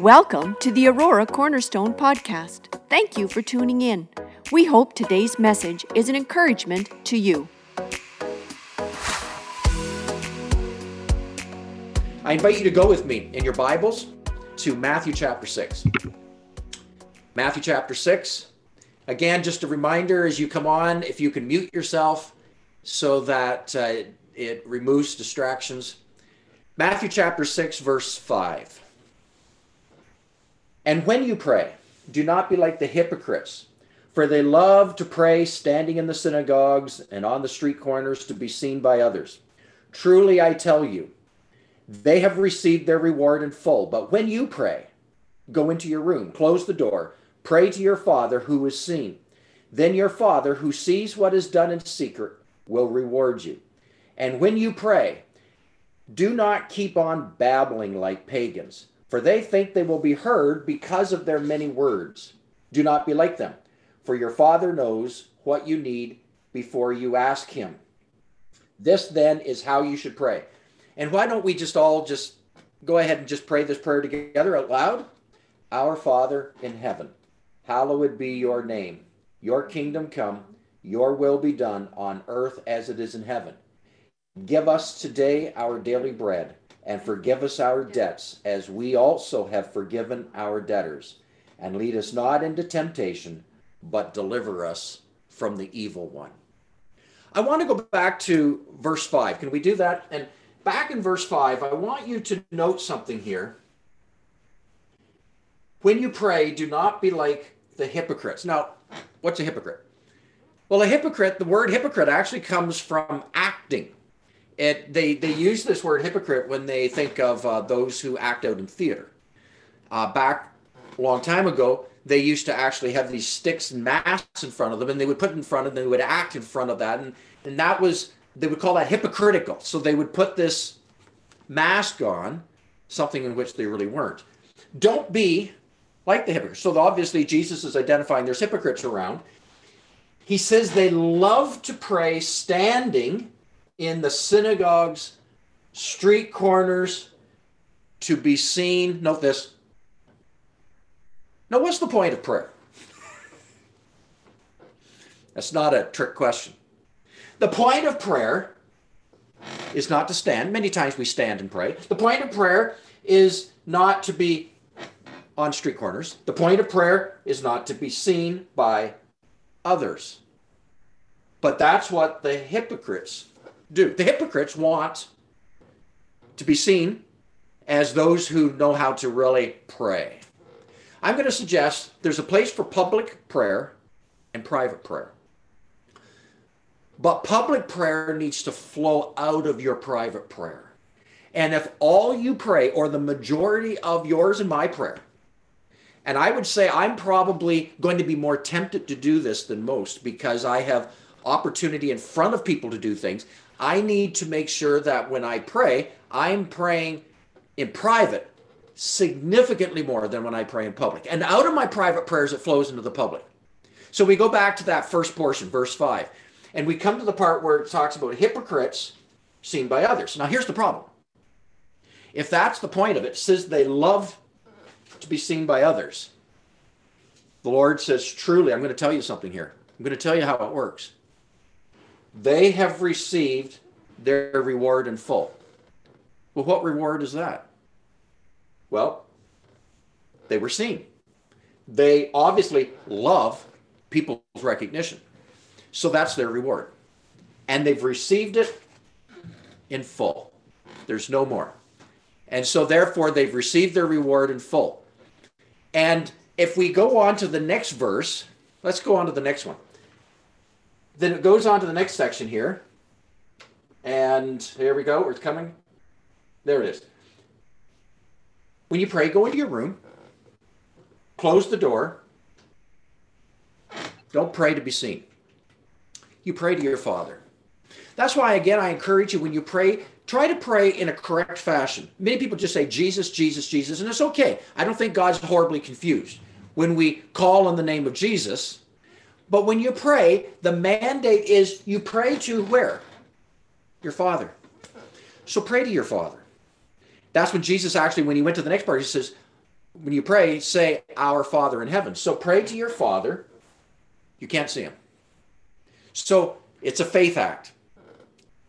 Welcome to the Aurora Cornerstone Podcast. Thank you for tuning in. We hope today's message is an encouragement to you. I invite you to go with me in your Bibles to Matthew chapter 6. Matthew chapter 6. Again, just a reminder as you come on, if you can mute yourself so that uh, it removes distractions. Matthew chapter 6, verse 5. And when you pray, do not be like the hypocrites, for they love to pray standing in the synagogues and on the street corners to be seen by others. Truly, I tell you, they have received their reward in full. But when you pray, go into your room, close the door, pray to your Father who is seen. Then your Father, who sees what is done in secret, will reward you. And when you pray, do not keep on babbling like pagans for they think they will be heard because of their many words. Do not be like them, for your Father knows what you need before you ask Him. This then is how you should pray. And why don't we just all just go ahead and just pray this prayer together out loud? Our Father in heaven, hallowed be your name. Your kingdom come, your will be done on earth as it is in heaven. Give us today our daily bread and forgive us our debts as we also have forgiven our debtors. And lead us not into temptation, but deliver us from the evil one. I want to go back to verse 5. Can we do that? And back in verse 5, I want you to note something here. When you pray, do not be like the hypocrites. Now, what's a hypocrite? Well, a hypocrite, the word hypocrite actually comes from acting it they they use this word hypocrite when they think of uh, those who act out in theater. Uh, back a long time ago, they used to actually have these sticks and masks in front of them, and they would put in front of them, they would act in front of that, and and that was they would call that hypocritical. So they would put this mask on, something in which they really weren't. Don't be like the hypocrites. So obviously Jesus is identifying there's hypocrites around. He says they love to pray standing in the synagogues, street corners, to be seen. Note this. Now, what's the point of prayer? That's not a trick question. The point of prayer is not to stand. Many times we stand and pray. The point of prayer is not to be on street corners. The point of prayer is not to be seen by others. But that's what the hypocrites do. The hypocrites want to be seen as those who know how to really pray. I'm going to suggest there's a place for public prayer and private prayer. But public prayer needs to flow out of your private prayer. And if all you pray, or the majority of yours and my prayer, and I would say I'm probably going to be more tempted to do this than most because I have opportunity in front of people to do things. I need to make sure that when I pray, I'm praying in private significantly more than when I pray in public. And out of my private prayers, it flows into the public. So we go back to that first portion, verse 5, and we come to the part where it talks about hypocrites seen by others. Now, here's the problem. If that's the point of it, it says they love to be seen by others. The Lord says, truly, I'm going to tell you something here. I'm going to tell you how it works they have received their reward in full. Well, what reward is that? Well, they were seen. They obviously love people's recognition. So that's their reward. And they've received it in full. There's no more. And so, therefore, they've received their reward in full. And if we go on to the next verse, let's go on to the next one. Then it goes on to the next section here. And here we go. It's coming. There it is. When you pray, go into your room, close the door. Don't pray to be seen. You pray to your Father. That's why, again, I encourage you when you pray, try to pray in a correct fashion. Many people just say Jesus, Jesus, Jesus, and it's okay. I don't think God's horribly confused. When we call on the name of Jesus, but when you pray, the mandate is you pray to where? Your Father. So pray to your Father. That's when Jesus actually, when he went to the next part, he says, when you pray, say, Our Father in heaven. So pray to your Father. You can't see him. So it's a faith act.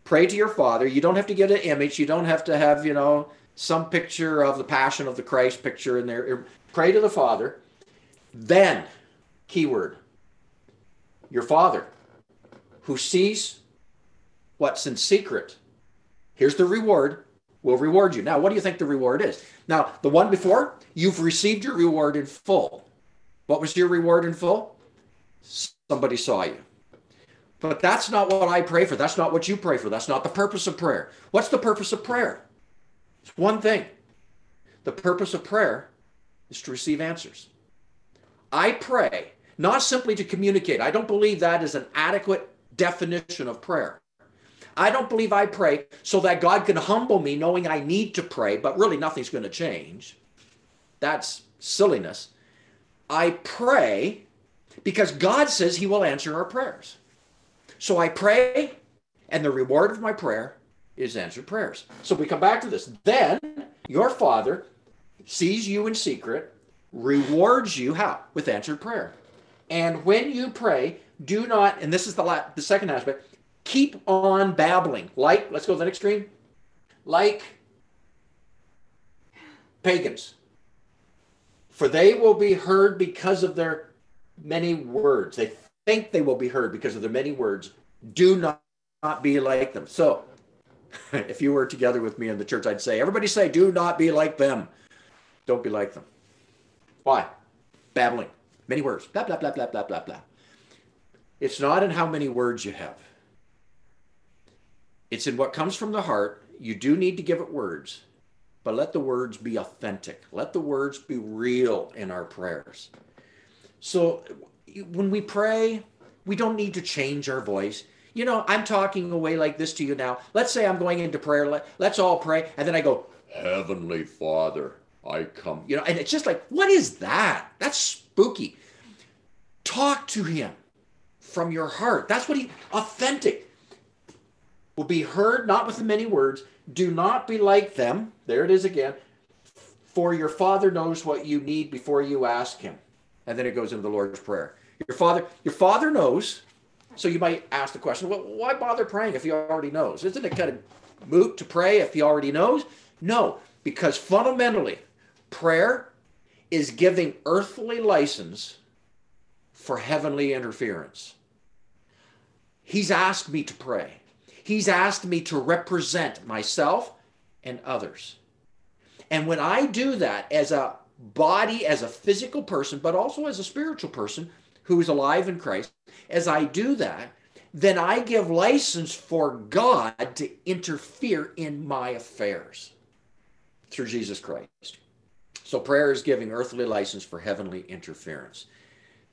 Pray to your Father. You don't have to get an image. You don't have to have, you know, some picture of the Passion of the Christ picture in there. Pray to the Father. Then, keyword, your Father who sees what's in secret. Here's the reward will reward you. Now, what do you think the reward is? Now, the one before, you've received your reward in full. What was your reward in full? Somebody saw you. But that's not what I pray for. That's not what you pray for. That's not the purpose of prayer. What's the purpose of prayer? It's one thing. The purpose of prayer is to receive answers. I pray not simply to communicate. I don't believe that is an adequate definition of prayer. I don't believe I pray so that God can humble me knowing I need to pray, but really nothing's going to change. That's silliness. I pray because God says He will answer our prayers. So I pray, and the reward of my prayer is answered prayers. So we come back to this. Then your Father sees you in secret, rewards you how? With answered prayer. And when you pray, do not, and this is the, la- the second aspect, keep on babbling. Like, let's go to the next screen. Like pagans. For they will be heard because of their many words. They think they will be heard because of their many words. Do not, not be like them. So, if you were together with me in the church, I'd say, everybody say, do not be like them. Don't be like them. Why? Babbling. Many words. Blah, blah, blah, blah, blah, blah, blah. It's not in how many words you have. It's in what comes from the heart. You do need to give it words, but let the words be authentic. Let the words be real in our prayers. So when we pray, we don't need to change our voice. You know, I'm talking away like this to you now. Let's say I'm going into prayer. Let, let's all pray. And then I go, Heavenly Father, I come. You know, and it's just like, what is that? That's spooky. Talk to him from your heart. That's what he, authentic will be heard not with many words. Do not be like them. There it is again. For your Father knows what you need before you ask Him. And then it goes into the Lord's Prayer. Your Father, your Father knows. So you might ask the question, well, why bother praying if He already knows? Isn't it kind of moot to pray if He already knows? No, because fundamentally, prayer is giving earthly license for heavenly interference. He's asked me to pray. He's asked me to represent myself and others. And when I do that as a body, as a physical person, but also as a spiritual person who is alive in Christ, as I do that, then I give license for God to interfere in my affairs through Jesus Christ. So prayer is giving earthly license for heavenly interference.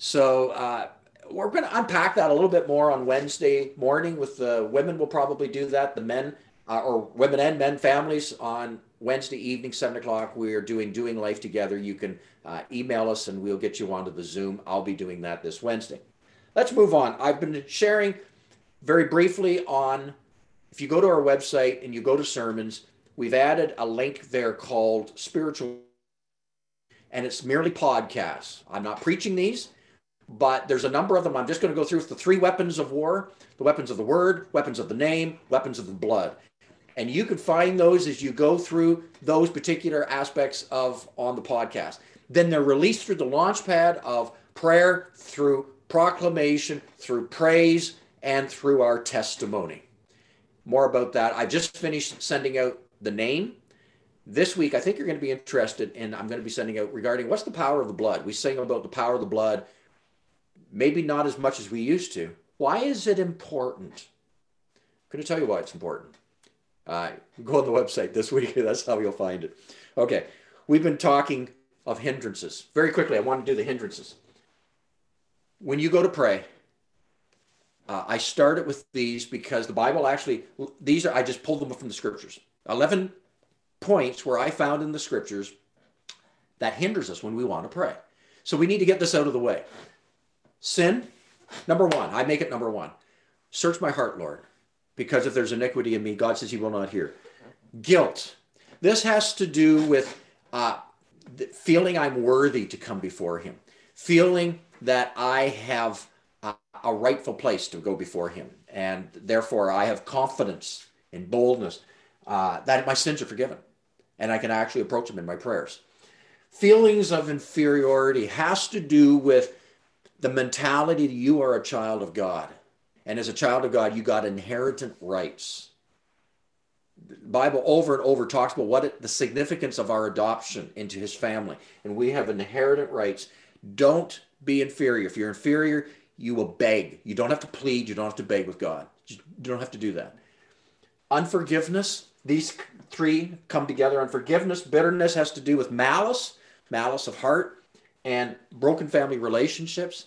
So uh, we're going to unpack that a little bit more on Wednesday morning with the women. We'll probably do that. The men uh, or women and men families on Wednesday evening, seven o'clock. We are doing doing life together. You can uh, email us and we'll get you onto the Zoom. I'll be doing that this Wednesday. Let's move on. I've been sharing very briefly on. If you go to our website and you go to sermons, we've added a link there called spiritual, and it's merely podcasts. I'm not preaching these but there's a number of them. I'm just going to go through the three weapons of war the weapons of the word, weapons of the name, weapons of the blood. And you can find those as you go through those particular aspects of on the podcast. Then they're released through the launch pad of prayer, through proclamation, through praise, and through our testimony. More about that. I just finished sending out the name. This week, I think you're going to be interested in, I'm going to be sending out regarding what's the power of the blood. We sing about the power of the blood maybe not as much as we used to. Why is it important? I'm going to tell you why it's important. Uh, go on the website this week. That's how you'll find it. Okay. We've been talking of hindrances. Very quickly, I want to do the hindrances. When you go to pray, uh, I started with these because the Bible actually, these are, I just pulled them from the scriptures. 11 points where I found in the scriptures that hinders us when we want to pray. So we need to get this out of the way. Sin, number one, I make it number one. Search my heart, Lord, because if there's iniquity in me, God says he will not hear. Guilt. This has to do with uh, feeling I'm worthy to come before Him, feeling that I have a, a rightful place to go before Him, and therefore I have confidence and boldness uh, that my sins are forgiven, and I can actually approach Him in my prayers. Feelings of inferiority has to do with the mentality that you are a child of God. And as a child of God, you got inheritant rights. The Bible over and over talks about what it, the significance of our adoption into his family. And we have inheritant rights. Don't be inferior. If you're inferior, you will beg. You don't have to plead. You don't have to beg with God. You don't have to do that. Unforgiveness, these three come together. Unforgiveness, bitterness has to do with malice, malice of heart, and broken family relationships.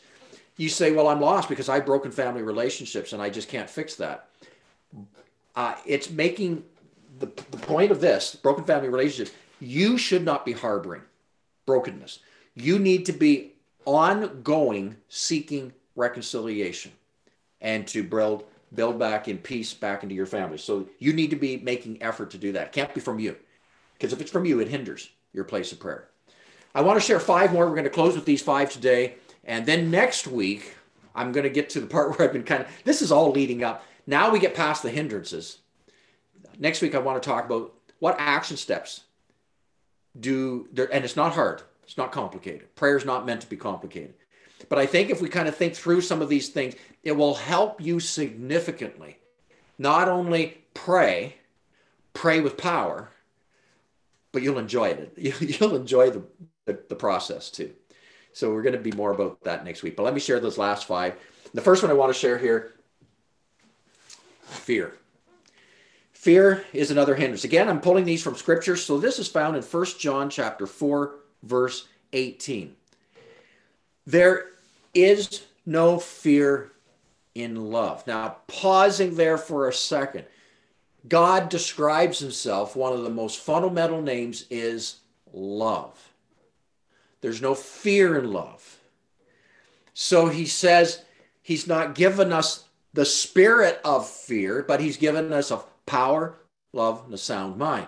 You say, Well, I'm lost because I've broken family relationships and I just can't fix that. Uh, it's making the, the point of this broken family relationships, you should not be harboring brokenness. You need to be ongoing seeking reconciliation and to build build back in peace back into your family. So you need to be making effort to do that. It can't be from you. Because if it's from you, it hinders your place of prayer. I want to share five more. We're going to close with these five today. And then next week, I'm going to get to the part where I've been kind of, this is all leading up. Now we get past the hindrances. Next week, I want to talk about what action steps do there, and it's not hard, it's not complicated. Prayer is not meant to be complicated. But I think if we kind of think through some of these things, it will help you significantly. Not only pray, pray with power, but you'll enjoy it. You'll enjoy the, the, the process too. So we're going to be more about that next week. But let me share those last five. The first one I want to share here fear. Fear is another hindrance. Again, I'm pulling these from scripture. So this is found in First John chapter 4 verse 18. There is no fear in love. Now, pausing there for a second. God describes himself, one of the most fundamental names is love. There's no fear in love. So he says he's not given us the spirit of fear, but he's given us of power, love, and a sound mind.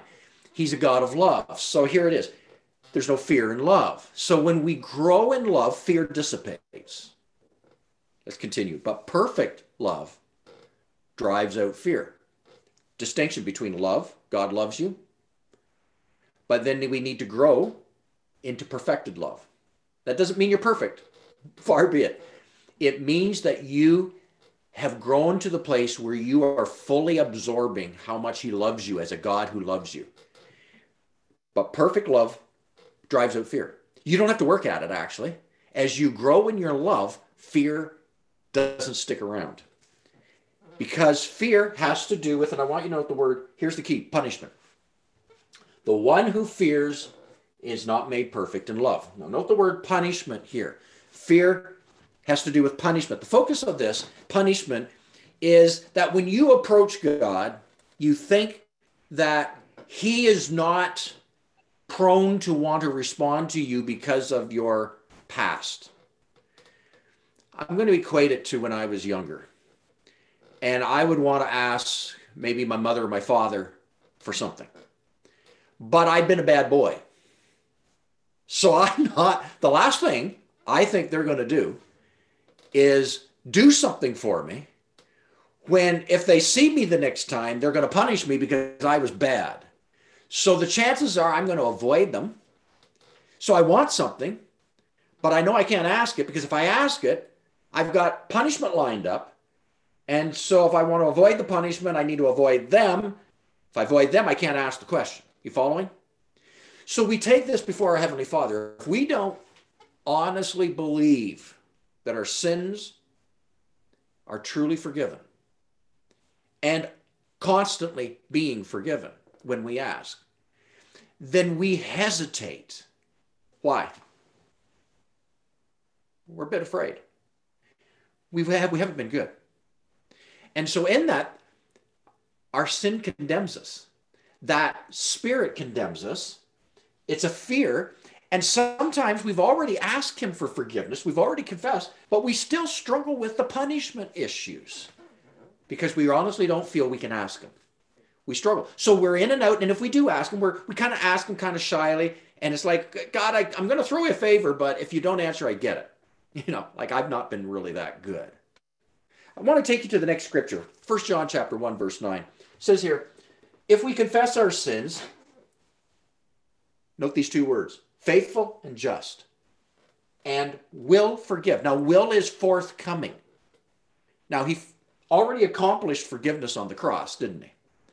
He's a God of love. So here it is. There's no fear in love. So when we grow in love, fear dissipates. Let's continue. But perfect love drives out fear. Distinction between love, God loves you, but then we need to grow into perfected love. That doesn't mean you're perfect, far be it. It means that you have grown to the place where you are fully absorbing how much He loves you as a God who loves you. But perfect love drives out fear. You don't have to work at it, actually. As you grow in your love, fear doesn't stick around. Because fear has to do with, and I want you to note the word, here's the key punishment. The one who fears is not made perfect in love. Now, note the word punishment here. Fear has to do with punishment. The focus of this punishment is that when you approach God, you think that He is not prone to want to respond to you because of your past. I'm going to equate it to when I was younger. And I would want to ask maybe my mother or my father for something. But I'd been a bad boy. So I'm not, the last thing I think they're going to do is do something for me when if they see me the next time, they're going to punish me because I was bad. So the chances are I'm going to avoid them. So I want something, but I know I can't ask it because if I ask it, I've got punishment lined up. And so if I want to avoid the punishment, I need to avoid them. If I avoid them, I can't ask the question. You following? So we take this before our Heavenly Father. If we don't honestly believe that our sins are truly forgiven and constantly being forgiven when we ask, then we hesitate. Why? We're a bit afraid. We, have, we haven't been good. And so, in that, our sin condemns us. That spirit condemns us it's a fear. And sometimes we've already asked him for forgiveness, we've already confessed, but we still struggle with the punishment issues because we honestly don't feel we can ask him. we struggle. So we're in and out. And if we do ask him, we're, we kind of ask him kind of shyly. And it's like, God, I, I'm going to throw you a favor, but if you don't answer, I get it. You know, like I've not been really that good. I want to take you to the next scripture. First John chapter 1, verse 9. It says here, if we confess our sins, note these two words, faithful and just, and will forgive. Now, will is forthcoming. Now, he already accomplished forgiveness on the cross, didn't he?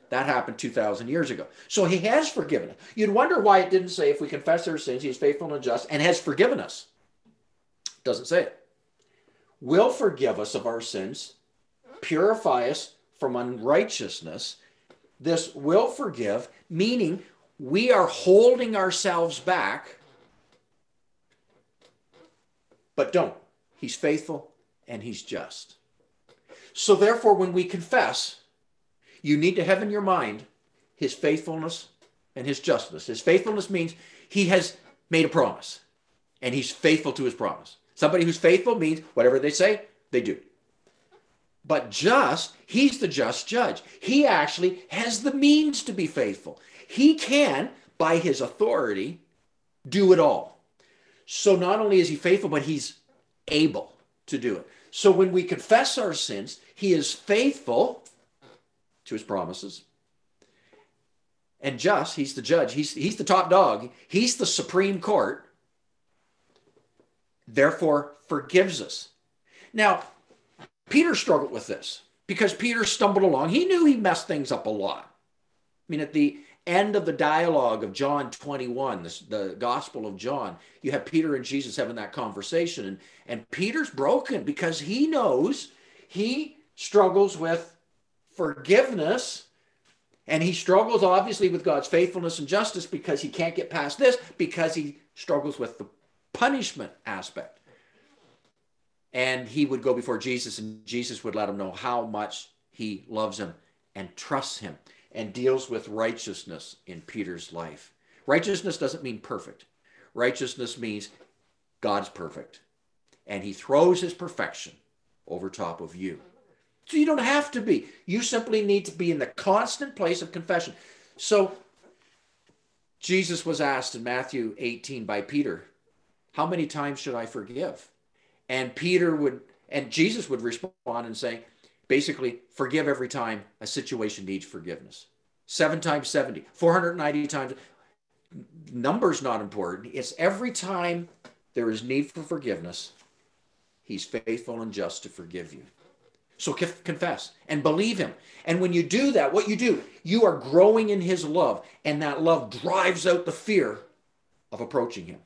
That happened 2,000 years ago. So he has forgiven us. You'd wonder why it didn't say, if we confess our sins, he is faithful and just and has forgiven us. Doesn't say it. Will forgive us of our sins, purify us from unrighteousness. This will forgive, meaning we are holding ourselves back, but don't. He's faithful and he's just. So, therefore, when we confess, you need to have in your mind his faithfulness and his justice. His faithfulness means he has made a promise and he's faithful to his promise. Somebody who's faithful means whatever they say, they do. But just, he's the just judge. He actually has the means to be faithful. He can, by his authority, do it all. So not only is he faithful, but he's able to do it. So when we confess our sins, he is faithful to his promises. And just, he's the judge, he's, he's the top dog, he's the supreme court, therefore forgives us. Now, Peter struggled with this because Peter stumbled along. He knew he messed things up a lot. I mean, at the end of the dialogue of John 21, this, the Gospel of John, you have Peter and Jesus having that conversation. And, and Peter's broken because he knows he struggles with forgiveness. And he struggles obviously with God's faithfulness and justice because he can't get past this, because he struggles with the punishment aspect. And he would go before Jesus, and Jesus would let him know how much he loves him and trusts him and deals with righteousness in Peter's life. Righteousness doesn't mean perfect, righteousness means God's perfect. And he throws his perfection over top of you. So you don't have to be. You simply need to be in the constant place of confession. So Jesus was asked in Matthew 18 by Peter, How many times should I forgive? And Peter would, and Jesus would respond and say, basically, forgive every time a situation needs forgiveness. Seven times 70, 490 times. Number's not important. It's every time there is need for forgiveness, he's faithful and just to forgive you. So confess and believe him. And when you do that, what you do, you are growing in his love, and that love drives out the fear of approaching him.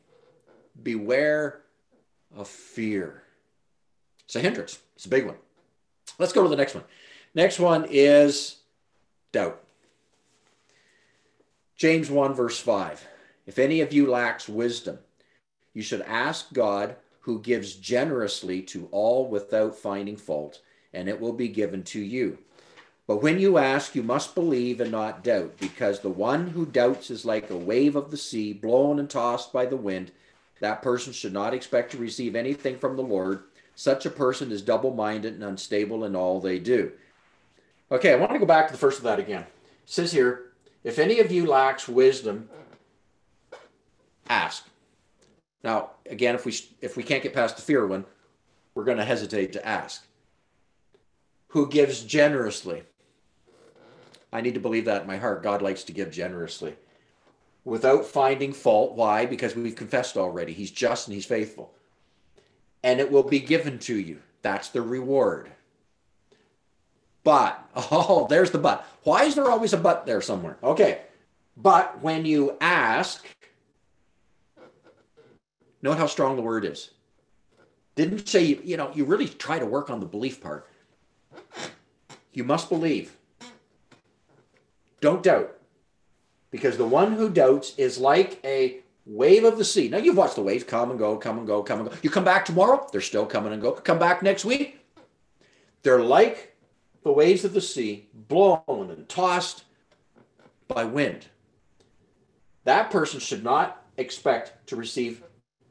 Beware of fear. It's a hindrance, it's a big one. Let's go to the next one. Next one is doubt. James 1, verse 5. If any of you lacks wisdom, you should ask God, who gives generously to all without finding fault and it will be given to you. But when you ask, you must believe and not doubt, because the one who doubts is like a wave of the sea, blown and tossed by the wind. That person should not expect to receive anything from the Lord. Such a person is double minded and unstable in all they do. Okay, I want to go back to the first of that again. It says here, if any of you lacks wisdom, ask. Now, again, if we if we can't get past the fear one, we're going to hesitate to ask who gives generously. I need to believe that in my heart. God likes to give generously without finding fault. Why? Because we've confessed already. He's just and he's faithful. And it will be given to you. That's the reward. But, oh, there's the but. Why is there always a but there somewhere? Okay. But when you ask, note how strong the word is. Didn't say, you you know, you really try to work on the belief part. You must believe. Don't doubt. Because the one who doubts is like a wave of the sea. Now you've watched the waves come and go, come and go, come and go. You come back tomorrow, they're still coming and go. Come back next week, they're like the waves of the sea, blown and tossed by wind. That person should not expect to receive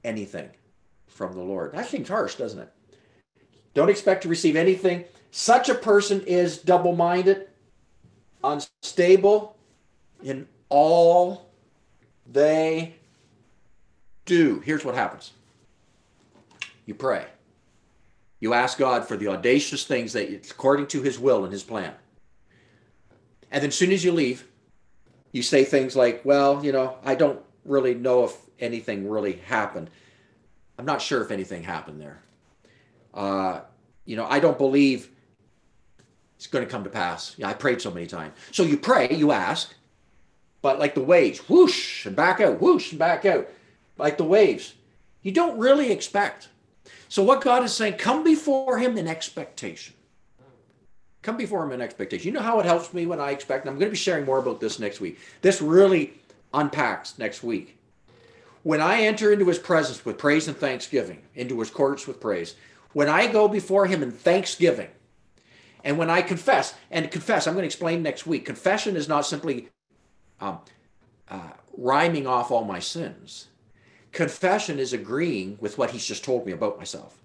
anything from the Lord. That seems harsh, doesn't it? Don't expect to receive anything such a person is double minded, unstable in all they do. Here's what happens you pray. You ask God for the audacious things that, it's according to His will and His plan. And then, as soon as you leave, you say things like, Well, you know, I don't really know if anything really happened. I'm not sure if anything happened there. Uh, you know, I don't believe it's going to come to pass. Yeah, I prayed so many times. So you pray, you ask, but like the waves, whoosh and back out, whoosh and back out, like the waves. You don't really expect. So what God is saying, come before Him in expectation. Come before Him in expectation. You know how it helps me when I expect. I'm going to be sharing more about this next week. This really unpacks next week. When I enter into His presence with praise and thanksgiving, into His courts with praise, when I go before Him in thanksgiving, and when I confess, and confess, I'm going to explain next week. Confession is not simply um, uh, rhyming off all my sins. Confession is agreeing with what he's just told me about myself.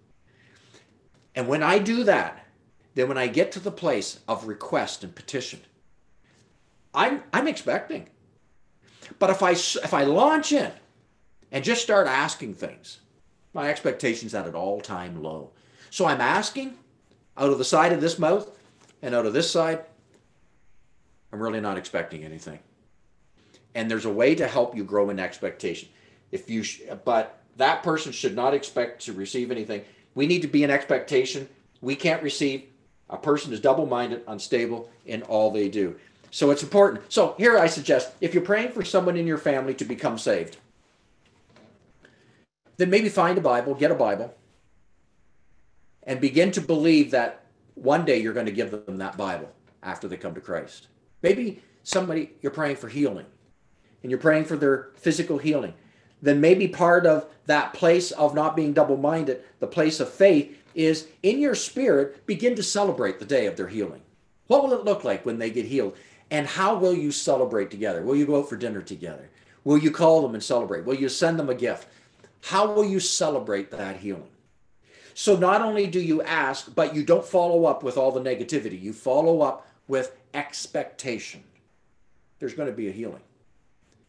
And when I do that, then when I get to the place of request and petition, I'm I'm expecting. But if I if I launch in and just start asking things, my expectations at an all-time low. So I'm asking out of the side of this mouth and out of this side, I'm really not expecting anything. And there's a way to help you grow in expectation. If you, sh- but that person should not expect to receive anything. We need to be in expectation. We can't receive. A person is double-minded, unstable in all they do. So it's important. So here I suggest if you're praying for someone in your family to become saved, then maybe find a Bible, get a Bible, and begin to believe that one day you're going to give them that Bible after they come to Christ. Maybe somebody you're praying for healing and you're praying for their physical healing. Then maybe part of that place of not being double minded, the place of faith, is in your spirit, begin to celebrate the day of their healing. What will it look like when they get healed? And how will you celebrate together? Will you go out for dinner together? Will you call them and celebrate? Will you send them a gift? How will you celebrate that healing? So not only do you ask, but you don't follow up with all the negativity. You follow up with expectation. There's going to be a healing.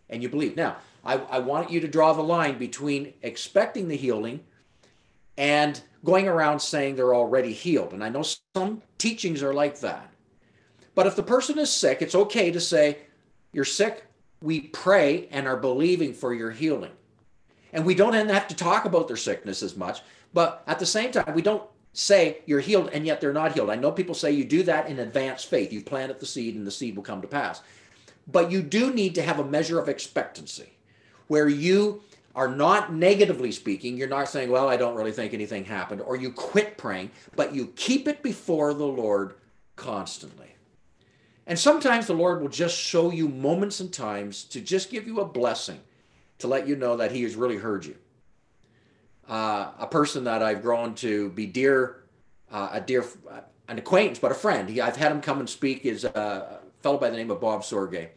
And you believe. Now, I, I want you to draw the line between expecting the healing and going around saying they're already healed. And I know some teachings are like that. But if the person is sick, it's okay to say, You're sick. We pray and are believing for your healing. And we don't have to talk about their sickness as much but at the same time, we don't say you're healed and yet they're not healed. I know people say you do that in advanced faith. You plant the seed and the seed will come to pass. But you do need to have a measure of expectancy where you are not negatively speaking. You're not saying, well, I don't really think anything happened, or you quit praying, but you keep it before the Lord constantly. And sometimes the Lord will just show you moments and times to just give you a blessing to let you know that He has really heard you uh, a person that I've grown to be dear, uh, a dear, an acquaintance, but a friend. He, I've had him come and speak. Is a fellow by the name of Bob Sorge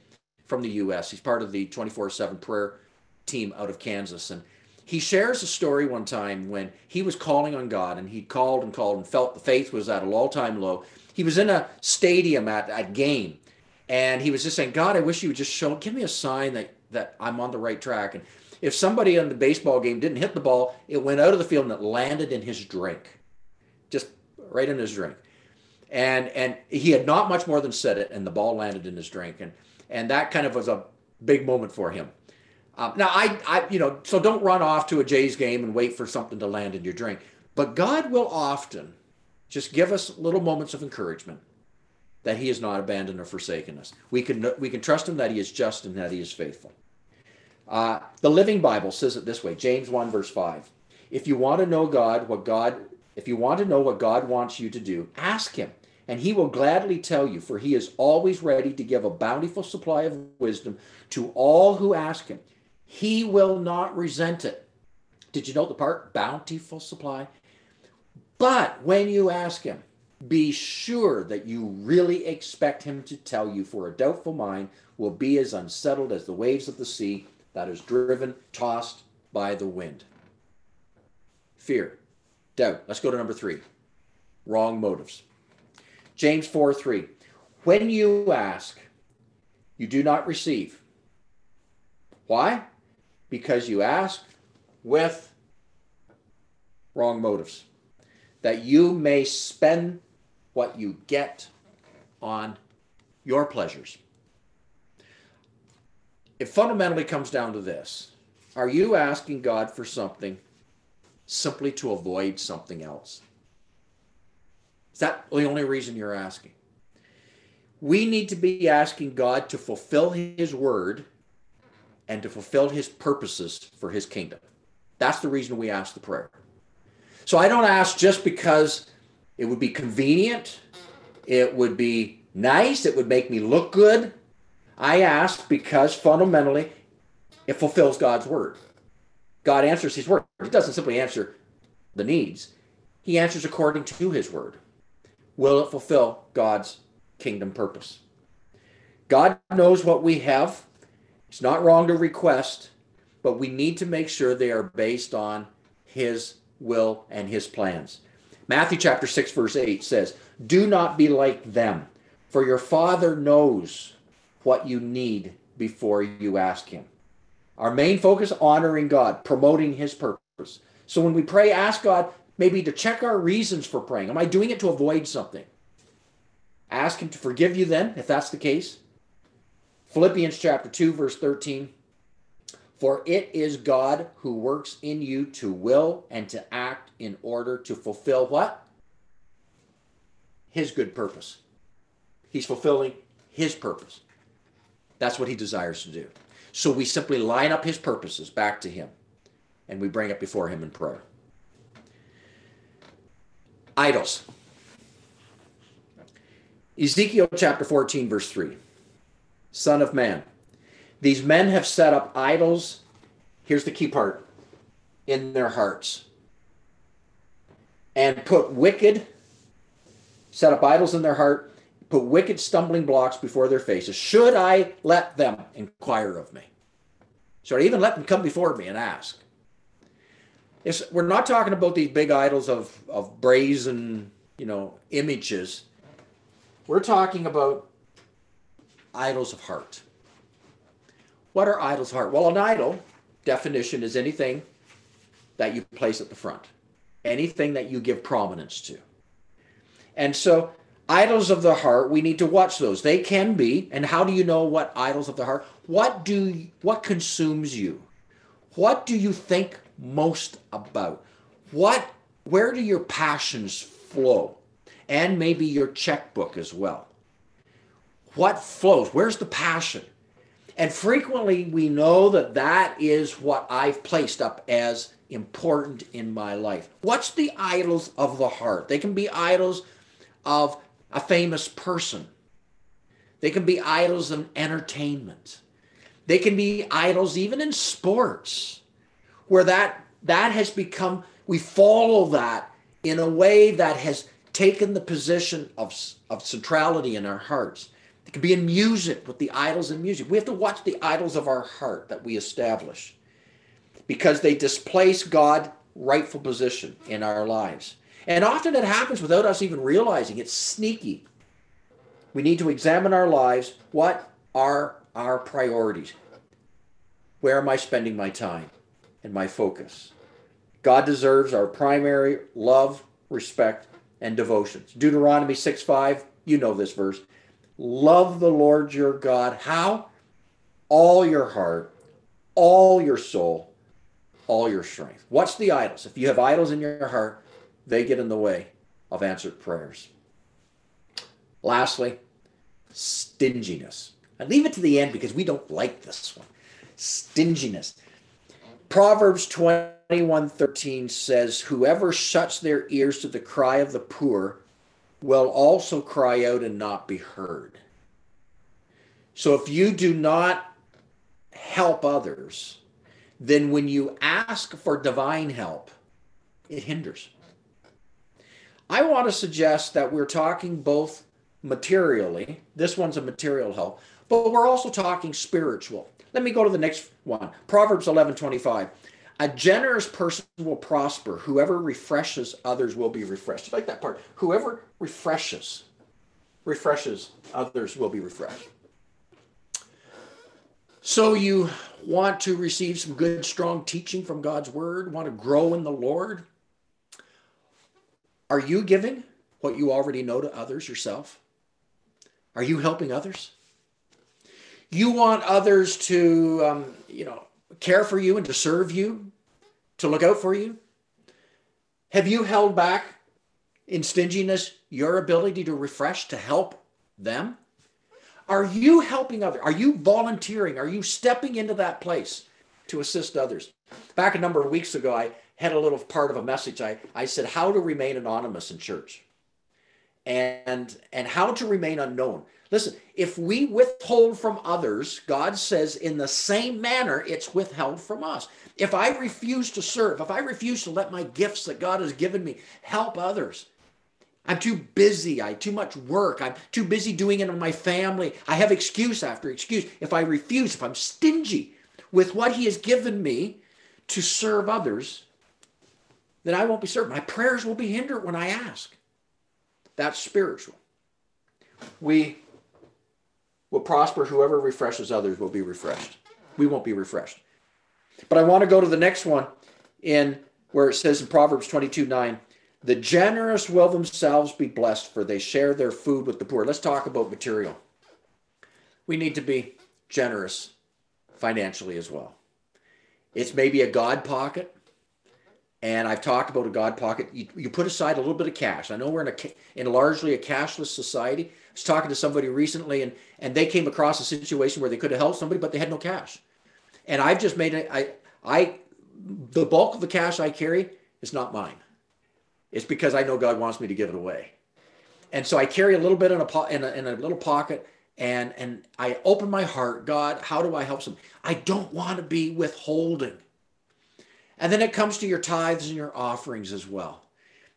from the U.S. He's part of the 24/7 prayer team out of Kansas, and he shares a story one time when he was calling on God, and he called and called and felt the faith was at an all-time low. He was in a stadium at a game, and he was just saying, "God, I wish you would just show, give me a sign that that I'm on the right track." And if somebody in the baseball game didn't hit the ball, it went out of the field and it landed in his drink, just right in his drink. And and he had not much more than said it, and the ball landed in his drink, and and that kind of was a big moment for him. Um, now I I you know so don't run off to a Jays game and wait for something to land in your drink, but God will often just give us little moments of encouragement that He has not abandoned or forsaken us. We can we can trust Him that He is just and that He is faithful. Uh, the Living Bible says it this way James 1, verse 5. If you want to know God, what God, if you want to know what God wants you to do, ask Him, and He will gladly tell you, for He is always ready to give a bountiful supply of wisdom to all who ask Him. He will not resent it. Did you note the part? Bountiful supply. But when you ask Him, be sure that you really expect Him to tell you, for a doubtful mind will be as unsettled as the waves of the sea that is driven, tossed by the wind. Fear, doubt. Let's go to number three wrong motives. James 4 3. when you ask, you do not receive. Why? Because you ask with wrong motives, that you may spend what you get on your pleasures. It fundamentally comes down to this Are you asking God for something simply to avoid something else? Is that the only reason you're asking? We need to be asking God to fulfill His word and to fulfill His purposes for His kingdom. That's the reason we ask the prayer. So I don't ask just because it would be convenient, it would be nice, it would make me look good. I ask because fundamentally it fulfills God's word. God answers his word. He doesn't simply answer the needs, he answers according to his word. Will it fulfill God's kingdom purpose? God knows what we have. It's not wrong to request, but we need to make sure they are based on his will and his plans. Matthew chapter 6 verse 8 says, "Do not be like them, for your Father knows what you need before you ask him." Our main focus honoring God, promoting his purpose. So when we pray, ask God maybe to check our reasons for praying. Am I doing it to avoid something? Ask him to forgive you then, if that's the case. Philippians chapter 2 verse 13 for it is God who works in you to will and to act in order to fulfill what? His good purpose. He's fulfilling his purpose. That's what he desires to do. So we simply line up his purposes back to him and we bring it before him in prayer. Idols. Ezekiel chapter 14, verse 3. Son of man, these men have set up idols. Here's the key part in their hearts and put wicked, set up idols in their heart, put wicked stumbling blocks before their faces. Should I let them inquire of me? Should I even let them come before me and ask? It's, we're not talking about these big idols of, of brazen, you know, images. We're talking about idols of heart. What are idols of heart? Well, an idol definition is anything that you place at the front, anything that you give prominence to. And so, idols of the heart, we need to watch those. They can be, and how do you know what idols of the heart? What do what consumes you? What do you think most about? What where do your passions flow? And maybe your checkbook as well. What flows? Where's the passion? And frequently we know that that is what I've placed up as important in my life. What's the idols of the heart? They can be idols of a famous person. They can be idols in entertainment. They can be idols even in sports, where that that has become we follow that in a way that has taken the position of, of centrality in our hearts. It can be in music with the idols in music. We have to watch the idols of our heart that we establish because they displace God's rightful position in our lives. And often it happens without us even realizing it's sneaky. We need to examine our lives. What are our priorities? Where am I spending my time and my focus? God deserves our primary love, respect, and devotions. Deuteronomy 6 5, you know this verse. Love the Lord your God. How? All your heart, all your soul, all your strength. What's the idols? If you have idols in your heart, they get in the way of answered prayers. Lastly, stinginess. I leave it to the end because we don't like this one. Stinginess. Proverbs 21:13 says, "Whoever shuts their ears to the cry of the poor will also cry out and not be heard. So if you do not help others, then when you ask for divine help, it hinders. I want to suggest that we're talking both materially, this one's a material help, but we're also talking spiritual. Let me go to the next one. Proverbs 11 25. A generous person will prosper. Whoever refreshes others will be refreshed. I like that part. Whoever refreshes. refreshes others will be refreshed. So you want to receive some good, strong teaching from God's word, want to grow in the Lord? Are you giving what you already know to others yourself? Are you helping others? You want others to, um, you know, care for you and to serve you, to look out for you? Have you held back in stinginess your ability to refresh, to help them? Are you helping others? Are you volunteering? Are you stepping into that place to assist others? Back a number of weeks ago, I had a little part of a message. I, I said, How to remain anonymous in church and, and how to remain unknown. Listen, if we withhold from others, God says in the same manner it's withheld from us. If I refuse to serve, if I refuse to let my gifts that God has given me help others, I'm too busy. I too much work. I'm too busy doing it on my family. I have excuse after excuse. If I refuse, if I'm stingy with what he has given me to serve others, then I won't be served. My prayers will be hindered when I ask. That's spiritual. We will prosper. Whoever refreshes others will be refreshed. We won't be refreshed. But I want to go to the next one in where it says in Proverbs 22 9, the generous will themselves be blessed, for they share their food with the poor. Let's talk about material. We need to be generous financially as well. It's maybe a God pocket. And I've talked about a God pocket. You, you put aside a little bit of cash. I know we're in a in largely a cashless society. Was talking to somebody recently, and and they came across a situation where they could have helped somebody, but they had no cash. And I've just made it. I I the bulk of the cash I carry is not mine. It's because I know God wants me to give it away. And so I carry a little bit in a, po- in a, in a little pocket and, and I open my heart. God, how do I help some? I don't want to be withholding. And then it comes to your tithes and your offerings as well.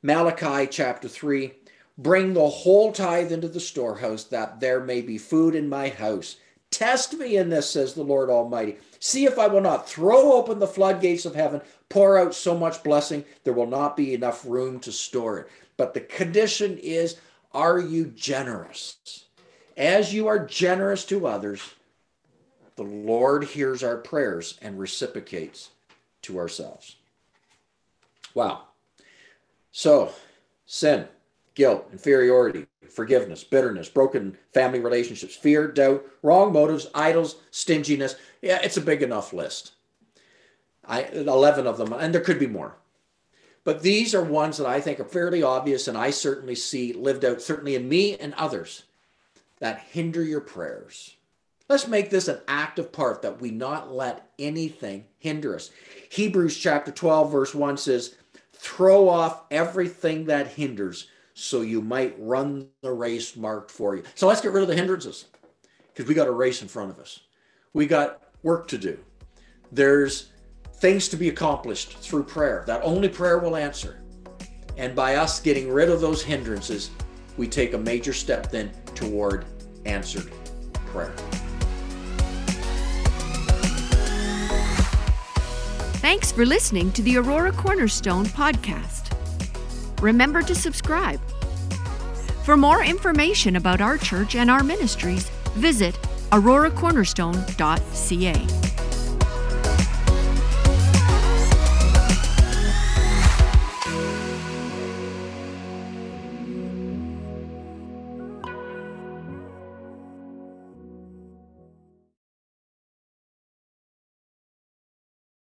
Malachi chapter 3 Bring the whole tithe into the storehouse, that there may be food in my house. Test me in this, says the Lord Almighty. See if I will not throw open the floodgates of heaven, pour out so much blessing, there will not be enough room to store it. But the condition is are you generous? As you are generous to others, the Lord hears our prayers and reciprocates to ourselves. Wow. So, sin, guilt, inferiority, forgiveness, bitterness, broken family relationships, fear, doubt, wrong motives, idols, stinginess. Yeah, it's a big enough list. I 11 of them, and there could be more. But these are ones that I think are fairly obvious, and I certainly see lived out, certainly in me and others, that hinder your prayers. Let's make this an active part that we not let anything hinder us. Hebrews chapter 12, verse 1 says, Throw off everything that hinders so you might run the race marked for you. So let's get rid of the hindrances because we got a race in front of us. We got work to do. There's things to be accomplished through prayer that only prayer will answer. And by us getting rid of those hindrances, we take a major step then toward answered prayer. Thanks for listening to the Aurora Cornerstone podcast remember to subscribe. For more information about our church and our ministries, visit auroracornerstone.ca.